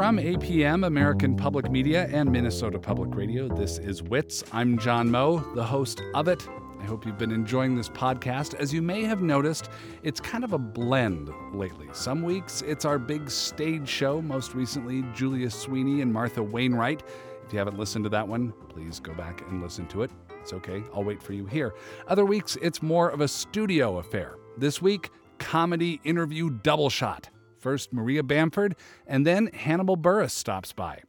From APM, American Public Media, and Minnesota Public Radio, this is WITS. I'm John Moe, the host of it. I hope you've been enjoying this podcast. As you may have noticed, it's kind of a blend lately. Some weeks it's our big stage show, most recently, Julia Sweeney and Martha Wainwright. If you haven't listened to that one, please go back and listen to it. It's okay, I'll wait for you here. Other weeks, it's more of a studio affair. This week, comedy interview double shot. First, Maria Bamford, and then Hannibal Buress stops by.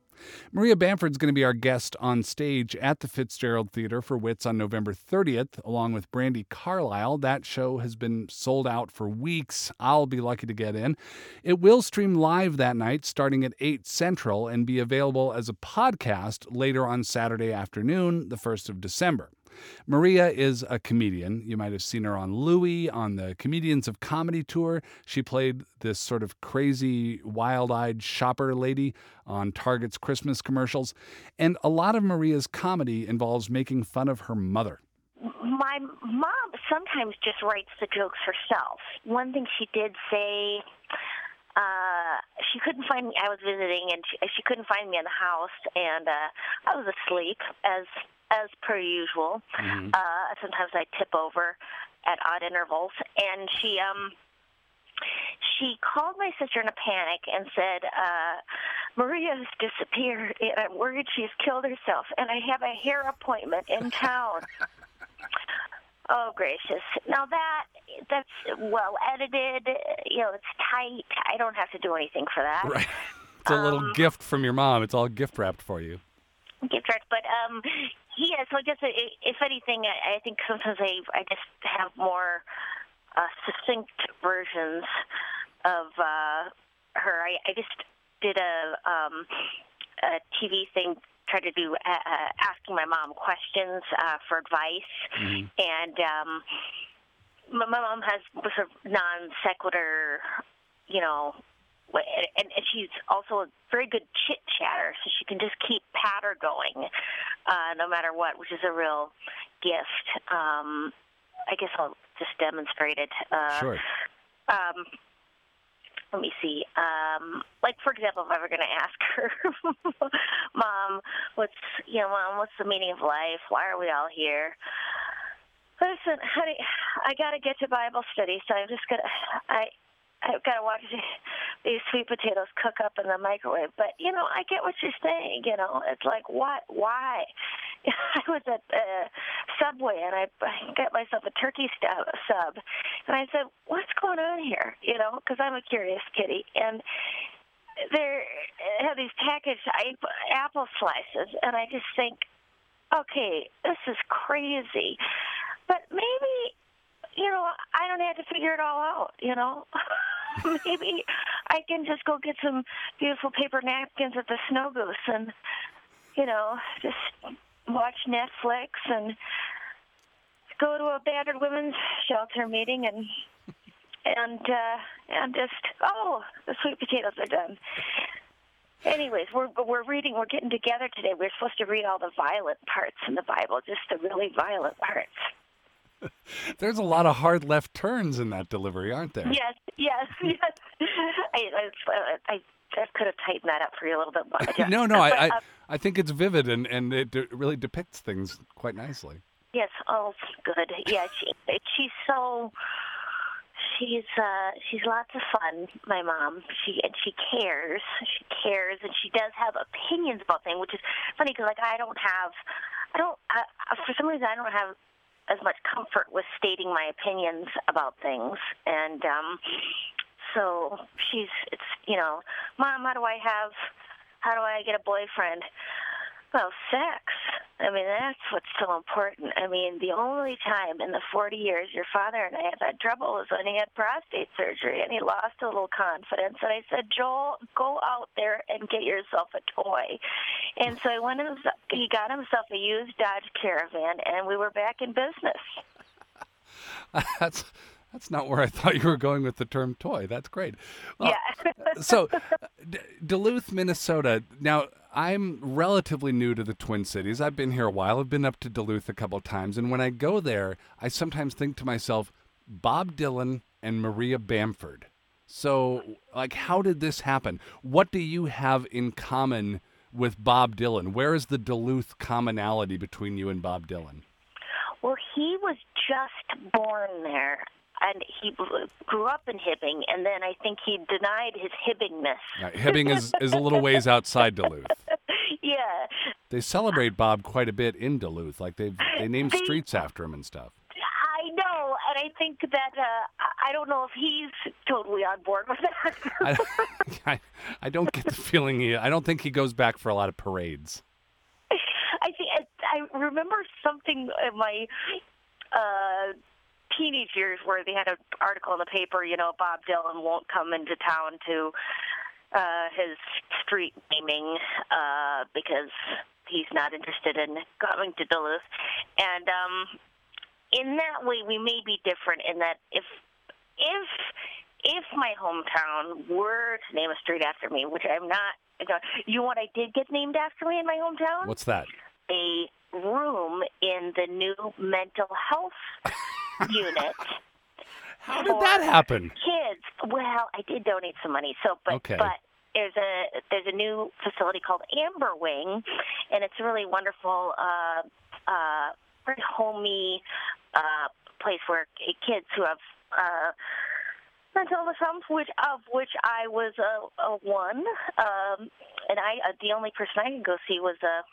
Maria Bamford's going to be our guest on stage at the Fitzgerald Theater for Wits on November 30th, along with Brandi Carlile. That show has been sold out for weeks. I'll be lucky to get in. It will stream live that night starting at 8 Central and be available as a podcast later on Saturday afternoon, the 1st of December. Maria is a comedian. You might have seen her on Louie on the Comedians of Comedy tour. She played this sort of crazy, wild eyed shopper lady on Target's Christmas commercials. And a lot of Maria's comedy involves making fun of her mother. My mom sometimes just writes the jokes herself. One thing she did say uh she couldn't find me i was visiting and she, she couldn't find me in the house and uh i was asleep as as per usual. Mm-hmm. Uh, sometimes I tip over at odd intervals, and she um she called my sister in a panic and said, uh, Maria has disappeared, and I'm worried she's killed herself, and I have a hair appointment in town. oh gracious! Now that that's well edited, you know, it's tight. I don't have to do anything for that. Right. It's a little um, gift from your mom. It's all gift wrapped for you. Gift wrapped, but um, yeah, so I guess if anything, I think sometimes I I just have more uh, succinct versions of uh, her. I, I just did a um, a TV thing, tried to do uh, uh, asking my mom questions uh, for advice, mm-hmm. and um, my, my mom has sort of non sequitur, you know, and, and she's also a very good chit chatter, so she can just keep patter going, uh, no matter what, which is a real gift. Um, I guess I'll just demonstrate it. Uh, sure. Um, let me see. Um, like for example, if I were going to ask her, "Mom, what's you know, Mom, what's the meaning of life? Why are we all here?" Listen, honey, I got to get to Bible study, so I'm just gonna. I I've got to watch these sweet potatoes cook up in the microwave. But you know, I get what you're saying. You know, it's like what, why? I was at uh, Subway and I, I got myself a turkey sub, and I said, "What's going on here?" You know, because I'm a curious kitty, and they have these packaged apple slices, and I just think, okay, this is crazy. But maybe, you know, I don't have to figure it all out. You know. maybe I can just go get some beautiful paper napkins at the Snow Goose and, you know, just watch Netflix and go to a battered women's shelter meeting and and uh and just oh the sweet potatoes are done anyways we're we're reading we're getting together today we're supposed to read all the violent parts in the bible just the really violent parts There's a lot of hard left turns in that delivery, aren't there? Yes, yes, yes. I, I, I, I could have tightened that up for you a little bit more. no, no, I, I, um, I think it's vivid and, and it really depicts things quite nicely. Yes, oh, good. Yeah, she, she's so she's uh she's lots of fun my mom she and she cares she cares and she does have opinions about things which is funny because like i don't have i don't I, for some reason i don't have as much comfort with stating my opinions about things. And um so she's it's you know mom how do i have how do i get a boyfriend well sex. I mean that's what's so important. I mean the only time in the 40 years your father and i have had trouble was when he had prostate surgery and he lost a little confidence. And i said joel go out there and get yourself a toy. And so he went himself, he got himself a used dodge caravan and we were back in business. That's that's not where I thought you were going with the term toy. That's great. Well, yeah. so, D- Duluth, Minnesota. Now, I'm relatively new to the Twin Cities. I've been here a while. I've been up to Duluth a couple times. And when I go there, I sometimes think to myself, Bob Dylan and Maria Bamford. So, like, how did this happen? What do you have in common with Bob Dylan? Where is the Duluth commonality between you and Bob Dylan? Well, he was just born there, and he grew up in Hibbing, and then I think he denied his Hibbingness. Right, Hibbing is, is a little ways outside Duluth. yeah. They celebrate Bob quite a bit in Duluth. Like they they named They- streets after him and stuff. I know, and I think that uh, I- I don't know if he's totally on board with that. I, I, I don't get the feeling he. I don't think he goes back for a lot of parades. I think I remember something in my uh, teenage years where they had an article in the paper. You know, Bob Dylan won't come into town to uh, his street naming uh, because he's not interested in coming to Duluth, and um, in that way, we may be different in that if if if my hometown were to name a street after me, which I'm not, you know what I did get named after me in my hometown? What's that? a room in the new mental health unit. How did that happen? Kids. Well, I did donate some money, so but Okay. but there's a there's a new facility called Amberwing, and it's a really wonderful, uh, uh, very homey uh, place where kids who have. Uh, mental illness problems, which of which I was a, a one, um, and I uh, the only person I could go see was a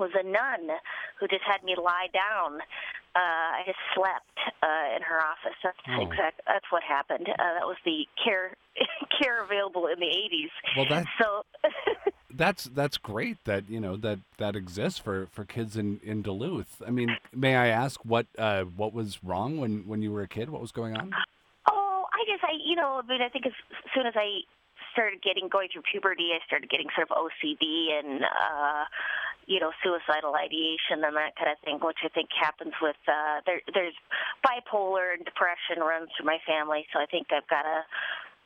was a nun who just had me lie down. Uh, I just slept uh, in her office. That's Oh. exact. That's what happened. Uh, that was the care care available in the '80s. Well, that So that's that's great that you know that that exists for for kids in in Duluth. I mean, may I ask what uh what was wrong when when you were a kid? What was going on? Oh, I guess I, you know, I mean, I think as soon as I started getting going through puberty, I started getting sort of OCD and, uh, you know, suicidal ideation and that kind of thing, which I think happens with uh, there. There's bipolar and depression runs through my family, so I think I've got a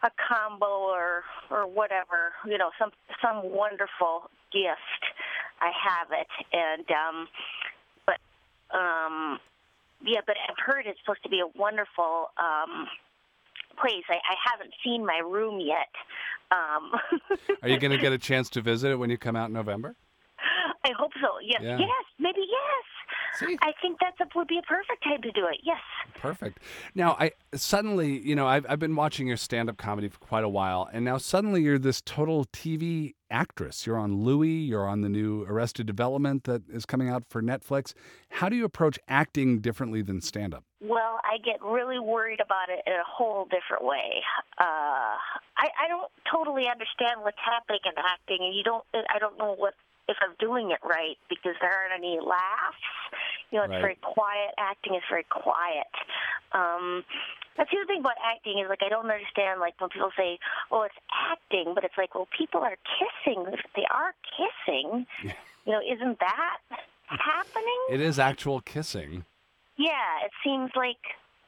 a combo or or whatever, you know, some some wonderful gift. I have it, and um, but um, yeah, but I've heard it's supposed to be a wonderful um, place. I, I haven't seen my room yet. Um, Are you going to get a chance to visit it when you come out in November? I hope so. Yes, Yeah. yes, maybe yes. See, I think that's a, would be a perfect time to do it. Yes. perfect. Now, I suddenly, you know, I've I've been watching your stand-up comedy for quite a while, and now suddenly you're this total TV actress. You're on Louie. You're on the new Arrested Development that is coming out for Netflix. How do you approach acting differently than stand-up? Well, I get really worried about it in a whole different way. Uh, I, I don't totally understand what's happening in acting, and you don't. I don't know what if I'm doing it right because there aren't any laughs. You know, it's Right. very quiet. Acting is very quiet. Um, that's the other thing about acting is like I don't understand like when people say, "Oh, it's acting," but it's like, well, people are kissing. If they are kissing, Yeah. you know, isn't that happening? It is actual kissing. Yeah, it seems like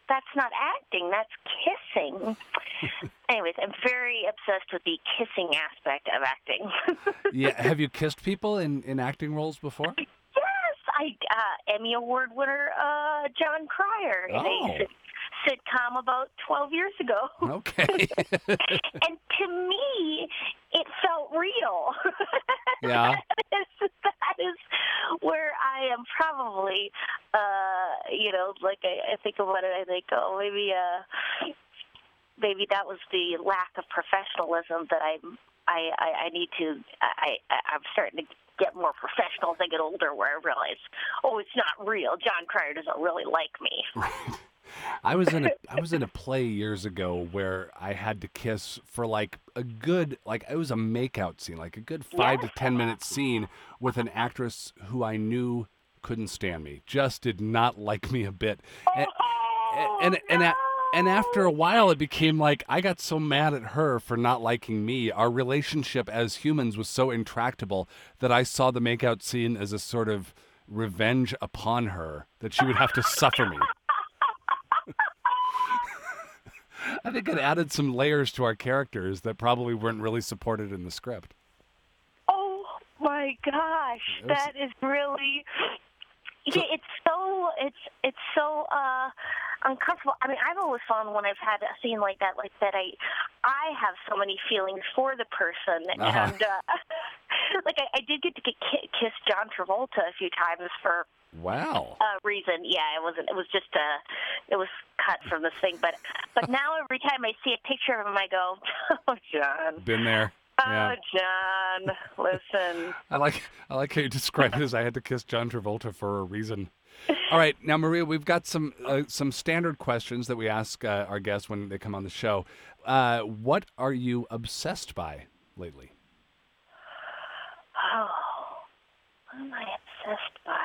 that's not acting, that's kissing. Anyways, I'm very obsessed with the kissing aspect of acting. Yeah. Have you kissed people in in acting roles before? yes, I uh, Emmy Award winner uh, Jon Cryer in Oh. a sitcom about 12 years ago. Okay. and to me, it felt real. Yeah. that, is, that is where I am probably, uh, you know, like I, I think about it, I think, oh, maybe, uh, maybe that was the lack of professionalism that I'm, I, I, I need to, I, I, I'm starting to get more professional as I get older, where I realize, oh, it's not real. Jon Cryer doesn't really like me. I was in a I was in a play years ago where I had to kiss for like a good like it was a makeout scene, like a good five to ten minute scene with an actress who I knew couldn't stand me, just did not like me a bit. And Oh, and and, a, and after a while it became like I got so mad at her for not liking me. Our relationship as humans was so intractable that I saw the makeout scene as a sort of revenge upon her that she would have to suffer me. I think it added some layers to our characters that probably weren't really supported in the script. Oh my gosh, was- that is really. So- Yeah, it's so it's it's so uh uncomfortable. I mean, I've always found when I've had a scene like that, like that, I I have so many feelings for the person, Uh-huh. and uh, like I, I did get to get ki- kiss John Travolta a few times for Wow. a reason. Yeah, it wasn't. It was just a. It was cut from this thing, but but now every time I see a picture of him, I go, "Oh, John. Been there. Oh, Yeah. John. Listen. I like I like how you describe it as I had to kiss John Travolta for a reason. All right, now Maria, we've got some uh, some standard questions that we ask uh, our guests when they come on the show. Uh, what are you obsessed by lately? Oh, what am I obsessed by?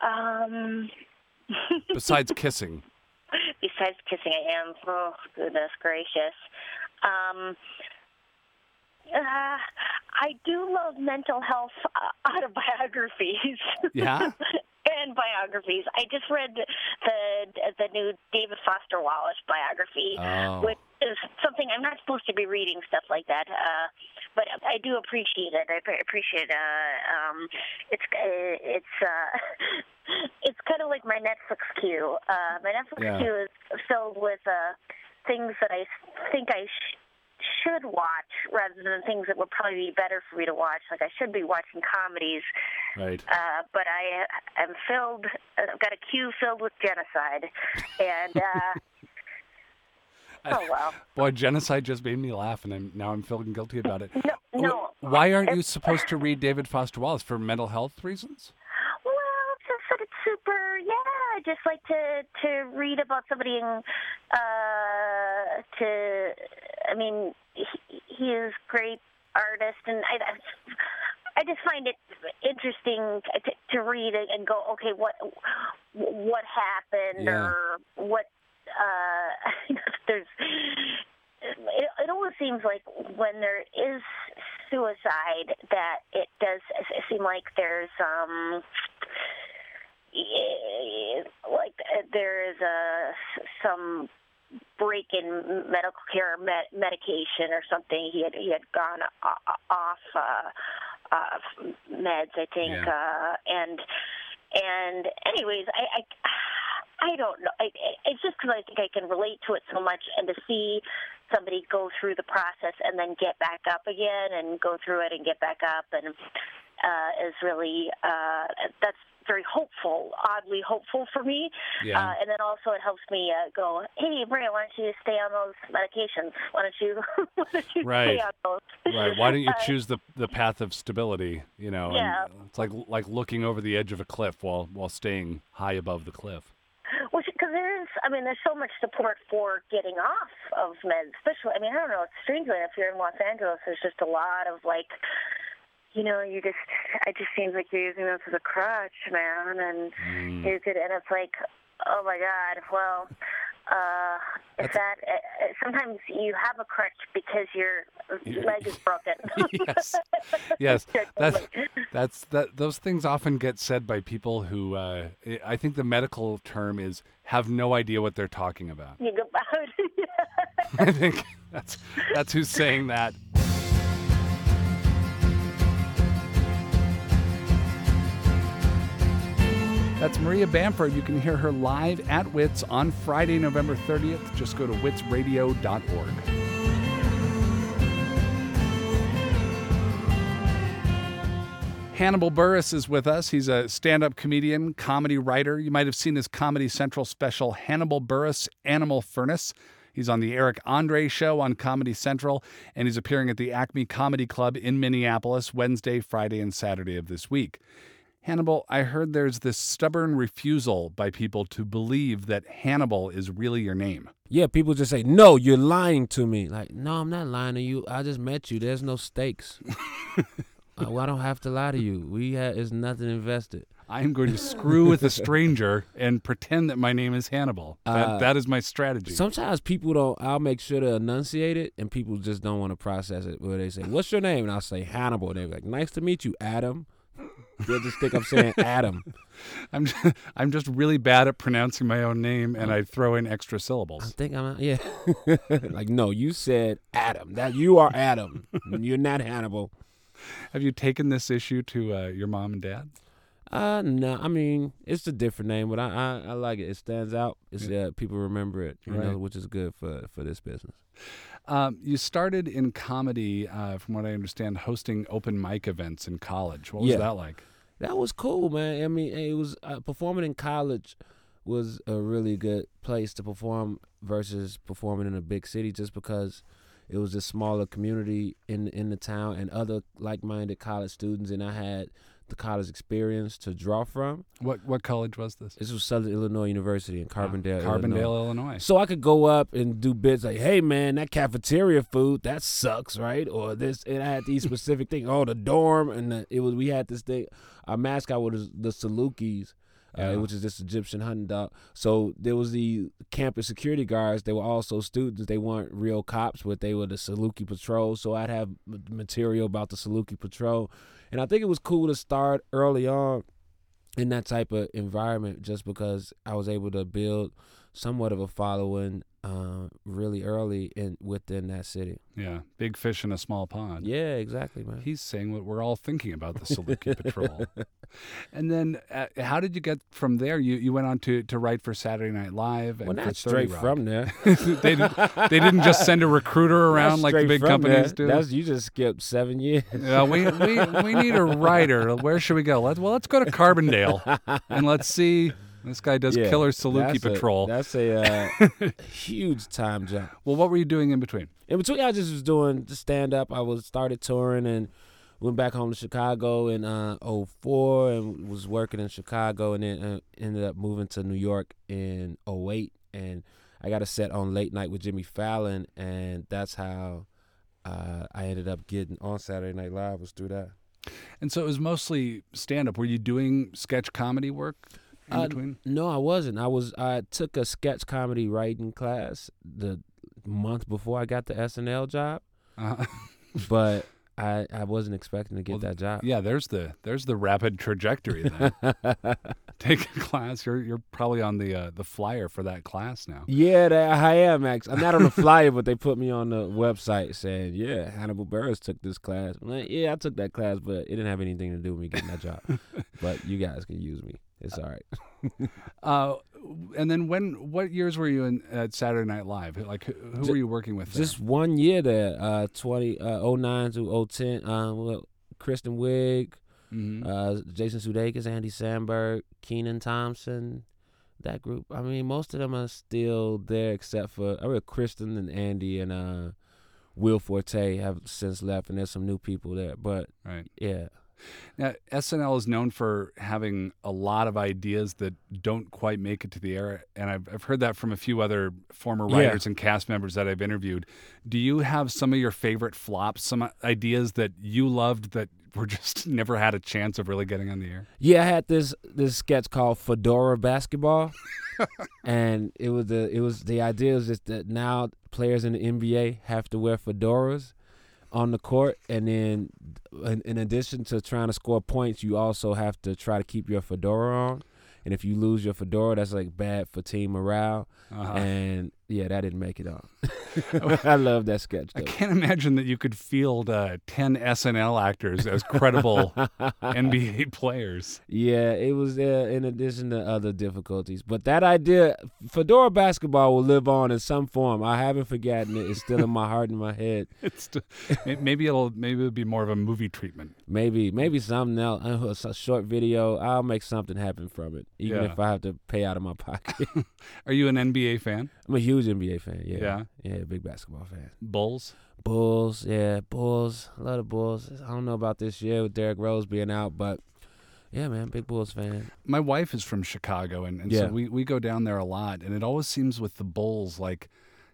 Um. Besides kissing, Besides kissing, I am. Oh, goodness gracious. Um, uh, I do love mental health uh, autobiographies. Yeah? and biographies. I just read the the new David Foster Wallace biography, Oh. which is something I'm not supposed to be reading stuff like that. Uh, but I do appreciate it. I appreciate. Uh, um, it's uh, it's uh, it's kind of like my Netflix queue. Uh, my Netflix Yeah. queue is filled with uh, things that I think I sh- should watch rather than things that would probably be better for me to watch. Like I should be watching comedies, right? uh, but I am filled. I've got a queue filled with genocide, and uh, oh well. Boy, genocide just made me laugh, and I'm, now I'm feeling guilty about it. No, no. Why aren't you supposed to read David Foster Wallace for mental health reasons? Well, just that it's super. Just like to to read about somebody and uh, to. I mean, he, he is great artist, and I. I just find it interesting to, to read it and go, okay, what what happened Yeah. or what uh, there's. It, it always seems like when there is suicide that it does seem like there's um like uh, there is a some break in medical care or med- medication or something he had he had gone off uh uh meds i think Yeah. uh and and anyways i i I don't know. I- it's just because I think I can relate to it so much, and to see somebody go through the process and then get back up again, and go through it and get back up, and uh, is really uh, that's very hopeful, oddly hopeful for me. Yeah. Uh, and then also it helps me uh, go, hey, Maria, why don't you stay on those medications? Why don't you, why don't you Right. stay on those? Right. Why don't you Uh, choose the the path of stability? You know, Yeah. it's like like looking over the edge of a cliff while while staying high above the cliff. Well, because there is, I mean, there's so much support for getting off of meds, especially, I mean, I don't know, strangely you're in Los Angeles, there's just a lot of like, you know, you just, it just seems like you're using this as a crutch, man, and Mm. you could, and it's like, oh my God, well, uh, that, uh, uh, sometimes you have a crutch because your leg is broken. yes, yes. That's that's that. Those things often get said by people who uh, I- I think the medical term is have no idea what they're talking about. you go about I think that's that's who's saying that. That's Maria Bamford. You can hear her live at WITS on Friday, November 30th. Just go to witsradio.org. Hannibal Buress is with us. He's a stand up comedian, comedy writer. You might have seen his Comedy Central special, Hannibal Buress Animal Furnace. He's on the Eric Andre Show on Comedy Central, and he's appearing at the Acme Comedy Club in Minneapolis Wednesday, Friday, and Saturday of this week. Hannibal, I heard there's this stubborn refusal by people to believe that Hannibal is really your name. Yeah, people just say, "No, you're lying to me." Like, no, I'm not lying to you. I just met you. There's no stakes. uh, well, I don't have to lie to you. We have there's nothing invested. I am going to screw with a stranger and pretend that my name is Hannibal. That, Uh, that is my strategy. Sometimes people don't. I'll make sure to enunciate it, and people just don't want to process it. Where they say, "What's your name?" and I'll say Hannibal. They're like, "Nice to meet you, Adam." They'll just think I'm saying Adam. I'm just, I'm just really bad at pronouncing my own name, and I throw in extra syllables. I think I'm yeah. like, no, you said Adam. That you are Adam. You're not Hannibal. Have you taken this issue to uh, your mom and dad? Uh, no, I mean it's a different name, but I I, I like it. It stands out. It's uh, people remember it, you Right. know, which is good for for this business. Um, you started in comedy, uh, from what I understand, hosting open mic events in college. What was Yeah. that like? That was cool, man. I mean, it was uh, performing in college was a really good place to perform versus performing in a big city, just because it was a smaller community in in the town and other like-minded college students, and I had the college experience to draw from. What what college was this? This was Southern Illinois University in Carbondale, Ah, Carbondale, Illinois. Illinois. So I could go up and do bits like, "Hey man, that cafeteria food that sucks, right?" Or this, and I had these specific things. Oh, the dorm, and the, it was we had this thing. Our mascot was the Salukis, Yeah. uh, which is this Egyptian hunting dog. So there was the campus security guards. They were also students. They weren't real cops, but they were the Saluki Patrol. So I'd have material about the Saluki Patrol, and I think it was cool to start early on in that type of environment just because I was able to build somewhat of a following uh, really early in within that city. Yeah, big fish in a small pond. Yeah, exactly, man. He's saying what we're all thinking about the Saluki Patrol. And then, uh, how did you get from there? You you went on to, to write for Saturday Night Live and well, not straight Rock. from there. they, did, they didn't just send a recruiter around like the big companies there. do. That's you just skipped seven years. Yeah, we, we we need a writer. Where should we go? Let's well, let's go to Carbondale and let's see. This guy does Yeah, Killer Saluki that's a- Patrol. that's a uh, huge time jump. well, what were you doing in between? In between, I just was doing the stand up. I was started touring and went back home to Chicago in uh 04 and was working in Chicago and then uh, ended up moving to New York in 08 and I got a set on Late Night with Jimmy Fallon and that's how uh, I ended up getting on Saturday Night Live was through that. And so it was mostly stand up. Were you doing sketch comedy work in Uh, between? No, I wasn't. I was. I took a sketch comedy writing class the month before I got the SNL job, Uh, but I I wasn't expecting to get Well, that job. yeah, there's the there's the rapid trajectory. Then take a class. You're you're probably on the uh, the flyer for that class now. Yeah, that, I am actually. I'm not on the flyer, but they put me on the website saying, "Yeah, Hannibal Buress took this class." Like, yeah, I took that class, but it didn't have anything to do with me getting that job. but you guys can use me. It's all right. Uh, and then when what years were you in at Saturday Night Live? Like who, who were you working with? there? Just one year there, uh, 20, uh, 09 to 010. Uh, well, Kristen Wiig, Mhm. uh, Jason Sudeikis, Andy Samberg, Kenan Thompson. That group. I mean, most of them are still there, except for I mean, Kristen and Andy and uh, Will Forte have since left, and there's some new people there. But right. yeah, Now, SNL is known for having a lot of ideas that don't quite make it to the air, and I've, I've heard that from a few other former Yeah. writers and cast members that I've interviewed. Do you have some of your favorite flops, some uh, ideas that you loved that were just never had a chance of really getting on the air? yeah. I had this this sketch called Fedora Basketball, and it was the it was the idea was just that now players in the NBA have to wear fedoras on the court, and then in, in addition to trying to score points, you also have to try to keep your fedora on. And if you lose your fedora, that's like bad for team morale. Uh-huh. And yeah, that didn't make it on. I love that sketch. I can't imagine that you could field uh, 10 SNL actors as credible NBA players. Yeah, it was there in addition to other difficulties. But that idea, Fedora basketball will live on in some form. I haven't forgotten it. It's still in my heart and my head. It's maybe it'll maybe it'll be more of a movie treatment. Maybe, maybe something else, uh, a short video. I'll make something happen from it, even Yeah. if I have to pay out of my pocket. Are you an NBA fan? I'm a huge NBA fan. Yeah, Yeah. yeah, big basketball fan. Bulls? Bulls, yeah, Bulls. I love the Bulls. I don't know about this year with Derrick Rose being out, but yeah, man, big Bulls fan. My wife is from Chicago, and, and Yeah. so we, we go down there a lot. And it always seems with the Bulls like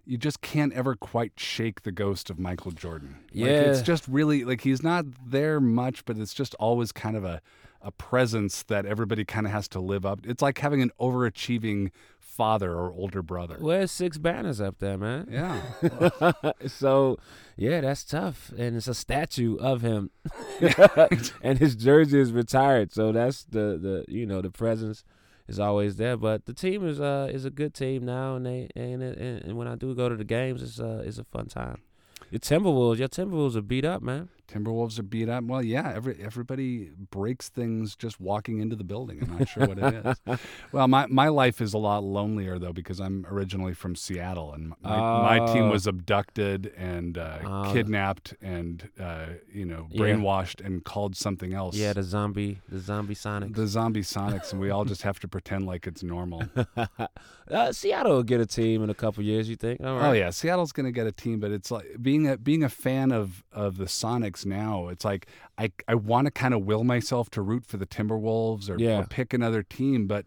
you just can't ever quite shake the ghost of Michael Jordan. Like, it's just really like he's not there much, but it's just always kind of a a presence that everybody kind of has to live up. It's like having an overachieving father or older brother. Where's six banners up there, man? Yeah. so yeah, that's tough, and it's a statue of him, and his jersey is retired. So that's the the you know the presence is always there. But the team is uh is a good team now, and they and and, and when I do go to the games, it's uh it's a fun time. Your Timberwolves, your Timberwolves are beat up, man. Timberwolves are beat up. Well, yeah, every everybody breaks things just walking into the building. I'm not sure what it is. well, my my life is a lot lonelier though because I'm originally from Seattle and my, my team Oh. was abducted and uh, Oh. kidnapped and uh, you know Yeah. brainwashed and called something else. Yeah, the zombie, the zombie Sonic. the zombie Sonics, and we all just have to pretend like it's normal. uh, Seattle will get a team in a couple years. You think? All right. Oh yeah, Seattle's going to get a team, but it's like being a being a fan of of the Sonics now. It's like I I want to kind of will myself to root for the Timberwolves or, Yeah. or pick another team, but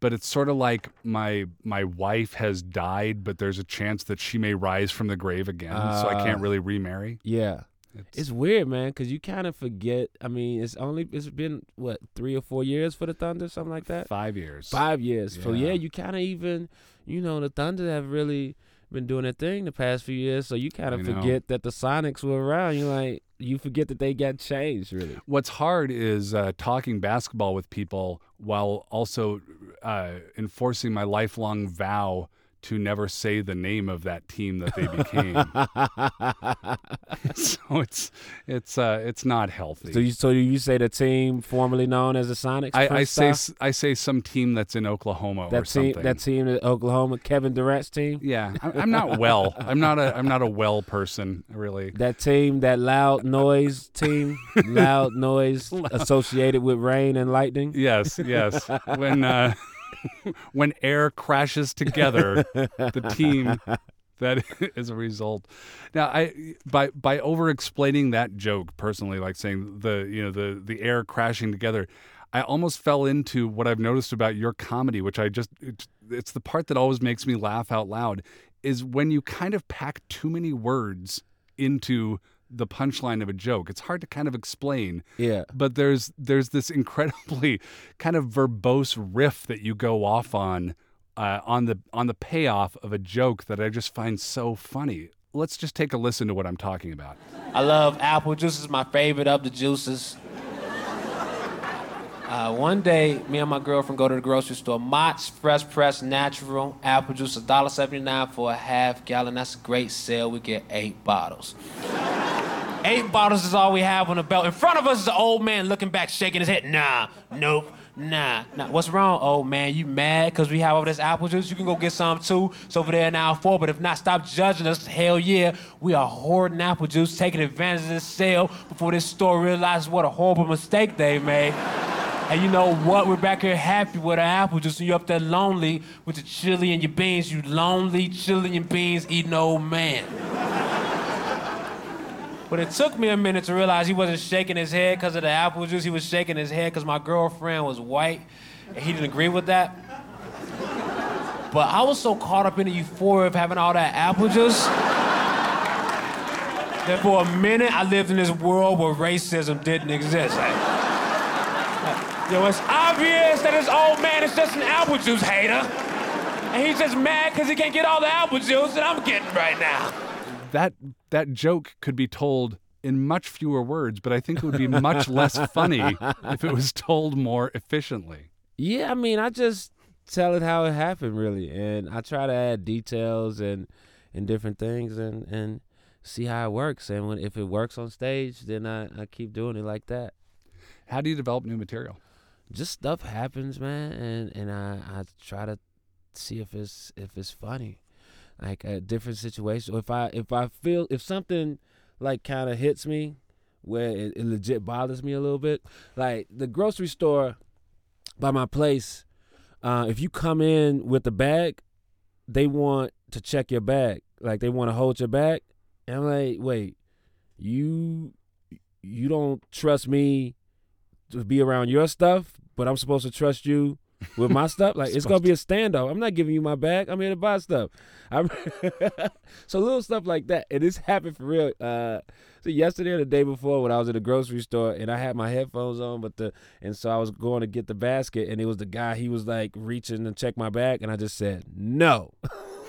but it's sort of like my my wife has died, but there's a chance that she may rise from the grave again, so I can't Uh, really remarry. Yeah. It's, It's weird, man, because you kind of forget. I mean, it's only it's been what three or four years for the Thunder, something like that. five years. Five years. So Yeah. yeah, you kind of even, you know, the Thunder have really been doing their thing the past few years. So you kind of know. forget that the Sonics were around. You like you forget that they got changed, really. What's hard is uh, talking basketball with people while also uh, enforcing my lifelong vow to never say the name of that team that they became. so it's it's uh, it's not healthy. so you so you say the team formerly known as the Sonics? I, I say I say some team that's in Oklahoma or that team something. that team in Oklahoma, Kevin Durant's team. yeah, I'm, I'm not well. I'm not a I'm not a well person really. That team, that loud noise team, loud noise associated with rain and lightning. Yes, yes. When uh, when air crashes together, the team that is a result. Now, I by by over explaining that joke personally, like saying the you know the the air crashing together, I almost fell into what I've noticed about your comedy, which I just it's, it's the part that always makes me laugh out loud, is when you kind of pack too many words into the punchline of a joke. It's hard to kind of explain Yeah. but there's there's this incredibly kind of verbose riff that you go off on uh, on the on the payoff of a joke that I just find so funny. Let's just take a listen to what I'm talking about. I love apple juice. is my favorite of the juices. Uh, one day, me and my girlfriend go to the grocery store. Mott's Fresh Press Natural apple juice, $1.79 for a half gallon. That's a great sale. We get eight bottles. eight bottles is all we have on the belt. In front of us is an old man looking back, shaking his head. Nah, nope, nah, nah. What's wrong, old man? You mad because we have all this apple juice? You can go get some too. It's over there in aisle four. But if not, stop judging us. Hell yeah, we are hoarding apple juice, taking advantage of this sale before this store realizes what a horrible mistake they made. And you know what? We're back here happy with our apple juice, and you're up there lonely with the chili and your beans. You lonely chili and beans eating old man. But it took me a minute to realize he wasn't shaking his head because of the apple juice. He was shaking his head because my girlfriend was white, and he didn't agree with that. But I was so caught up in the euphoria of having all that apple juice that for a minute I lived in this world where racism didn't exist. Like, Yo, it's obvious that this old man is just an apple juice hater. And he's just mad because he can't get all the apple juice that I'm getting right now. That that joke could be told in much fewer words, but I think it would be much less funny if it was told more efficiently. Yeah, I mean, I just tell it how it happened, really, and I try to add details and and different things, and and see how it works. And when if it works on stage, then I, I keep doing it like that. How do you develop new material? Just stuff happens, man, and and I I try to see if it's if it's funny, like a different situation. If I if I feel if something like kind of hits me, where it, it legit bothers me a little bit, like the grocery store by my place. Uh, if you come in with a bag, they want to check your bag. Like they want to hold your bag. And I'm like, wait, you you don't trust me to be around your stuff, but I'm supposed to trust you with my stuff. Like it's gonna be a standoff. I'm not giving you my bag. I'm here to buy stuff. So little stuff like that. And this happened for real. Uh, so yesterday or the day before, when I was at the grocery store and I had my headphones on, but the and so I was going to get the basket, and it was the guy. He was like reaching to check my bag, and I just said no,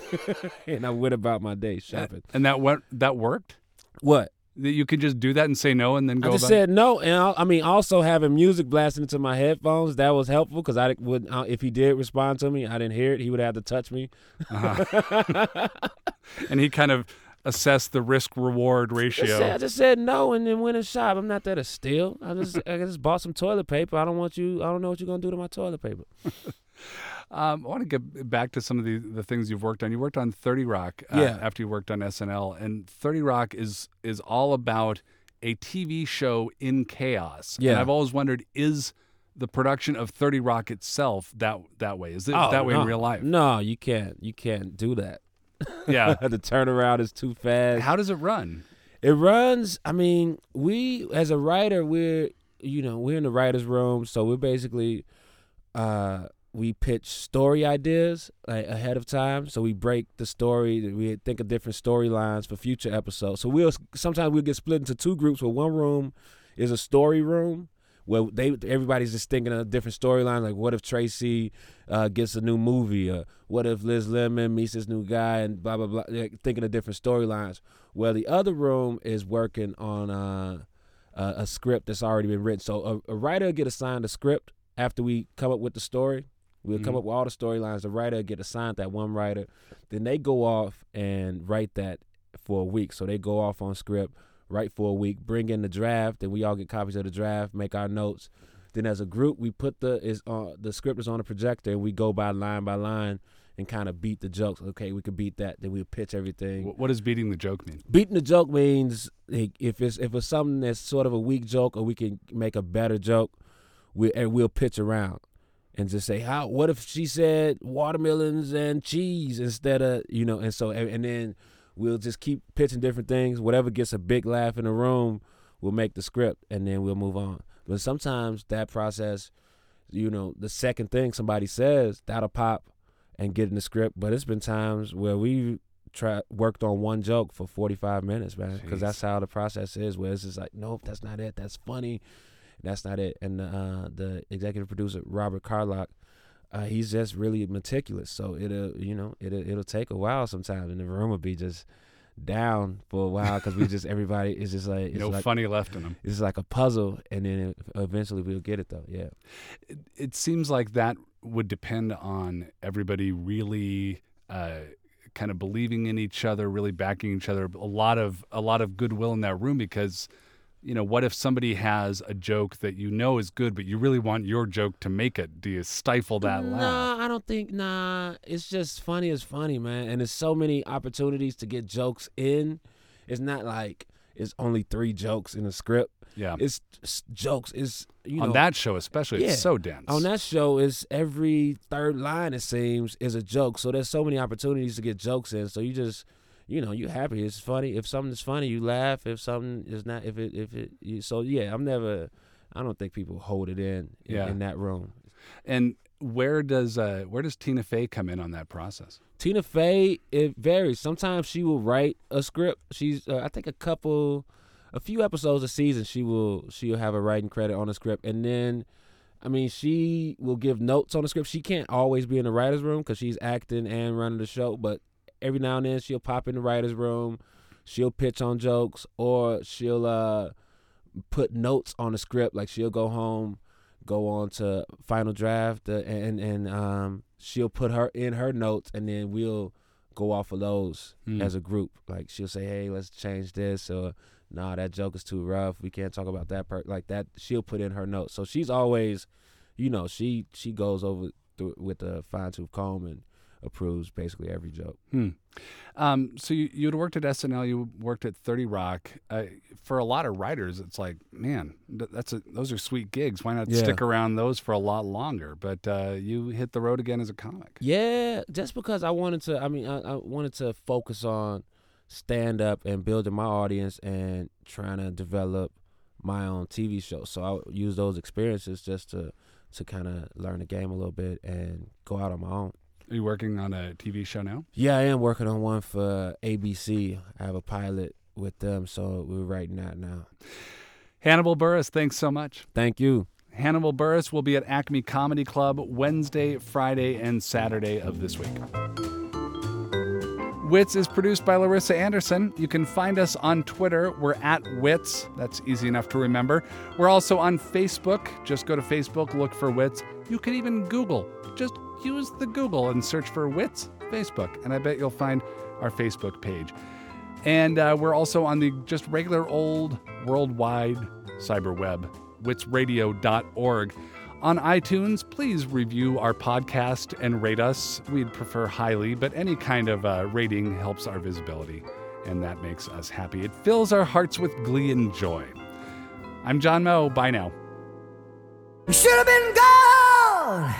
and I went about my day shopping. And that went that worked? What? That you could just do that and say no and then go I just said no, and I, I mean also having music blasting into my headphones that was helpful because I would uh, if he did respond to me, I didn't hear it. He would have to touch me. Uh-huh. and he kind of assessed the risk reward I just, ratio. said, I just said no and then went and shop. I'm not there to steal. I just I just bought some toilet paper. I don't want you. I don't know what you're gonna do to my toilet paper. Um, I want to get back to some of the, the things you've worked on. You worked on 30 Rock uh, Yeah. after you worked on SNL, and 30 Rock is is all about a TV show in chaos. Yeah. And. I've always wondered is the production of 30 Rock itself that that way? Is it Oh, that way no. in real life? No, you can't. You can't do that. Yeah. the turnaround is too fast. How does it run? It runs. I mean, we as a writer, we're you know we're in the writers' room, so we're basically uh, we pitch story ideas like, ahead of time. So we break the story. We think of different storylines for future episodes. So we'll sometimes we'll get split into two groups. Where one room is a story room. Where they everybody's just thinking of different storylines, like what if Tracy uh, gets a new movie, or what if Liz Lemon meets this new guy, and blah blah blah. They're thinking of different storylines. Where the other room is working on uh, a, a script that's already been written. So a, a writer get assigned a script after we come up with the story. We'll come Mhm. up with all the storylines. The writer get assigned that one writer. Then they go off and write that for a week. So they go off on script, write for a week, bring in the draft, and we all get copies of the draft, make our notes. Then as a group, we put the is on the script is on a projector, and we go by line by line and kind of beat the jokes. Okay, we could beat that. Then we pitch everything What does beating the joke mean? beating the joke means if it's if it's something that's sort of a weak joke or we can make a better joke, we and we'll pitch around and just say how what if she said watermelons and cheese instead of you know and so and, and then we'll just keep pitching different things. Whatever gets a big laugh in the room, we'll make the script and then we'll move on. But sometimes that process, you know, the second thing somebody says that'll pop and get in the script. But it's been times where we try worked on one joke for 45 minutes, man, because that's how the process is. Where it's just like, nope, that's not it. That's funny. That's not it. And uh, the executive producer Robert Carlock, uh, he's just really meticulous. So it'll, you know, it'll it'll take a while sometimes, and the room will be just down for a while because we just everybody is just like it's no like funny left in them. it's like a puzzle, and then eventually we'll get it though. Yeah. It, it seems like that would depend on everybody really uh, kind of believing in each other, really backing each other. A lot of a lot of goodwill in that room because you know what if somebody has a joke that you know is good, but you really want your joke to make it? Do you stifle that laugh? Nah, I don't think. Nah, it's just funny as funny, man. And there's so many opportunities to get jokes in. It's not like it's only three jokes in a script. Yeah, It's, it's jokes. It's you know, on that show especially, Yeah. it's so dense. on that show is every third line it seems is a joke. So there's so many opportunities to get jokes in. So you just you know you happy. It's funny. If something is funny, you laugh. If something is not, if it if it you, so yeah. I'm never. I don't think people hold it in in, Yeah. in that room. And where does uh, where does Tina Fey come in on that process? Tina Fey, it varies. Sometimes she will write a script. She's, uh, I think, a couple, a few episodes a season. She will, she'll have a writing credit on the script, and then, I mean, she will give notes on the script. She can't always be in the writers' room because she's acting and running the show. But every now and then, she'll pop in the writers' room. She'll pitch on jokes, or she'll uh, put notes on the script. Like she'll go home, go on to final draft, uh, and and um, she'll put her in her notes, and then we'll go off of those Hmm. as a group. Like she'll say, "Hey, let's change this," or "Nah, that joke is too rough. We can't talk about that part." Like that, she'll put in her notes. So she's always, you know, she she goes over through with a fine tooth comb and approves basically every joke. Hmm. Um, so you you had worked at SNL, you worked at Thirty Rock. Uh, for a lot of writers, it's like, man, that's a, those are sweet gigs. Why not Yeah. stick around those for a lot longer? But uh, you hit the road again as a comic. Yeah, just because I wanted to. I mean, I, I wanted to focus on stand up and building my audience and trying to develop my own TV show. So I use those experiences just to to kind of learn the game a little bit and go out on my own. Are you working on a TV show now? Yeah, I am working on one for ABC. I have a pilot with them, so we're writing that now. Hannibal Buress, thanks so much. Thank you. Hannibal Buress will be at Acme Comedy Club Wednesday, Friday, and Saturday of this week. Wits is produced by Larissa Anderson. You can find us on Twitter. We're at Wits. That's easy enough to remember. We're also on Facebook. Just go to Facebook, look for Wits. You can even Google. Just use the Google and search for Wits Facebook, and I bet you'll find our Facebook page. And uh, we're also on the just regular old worldwide cyberweb, witsradio.org. On iTunes, please review our podcast and rate us. We'd prefer highly, but any kind of uh, rating helps our visibility, and that makes us happy. It fills our hearts with glee and joy. I'm John Moe. Bye now. Should have been gone.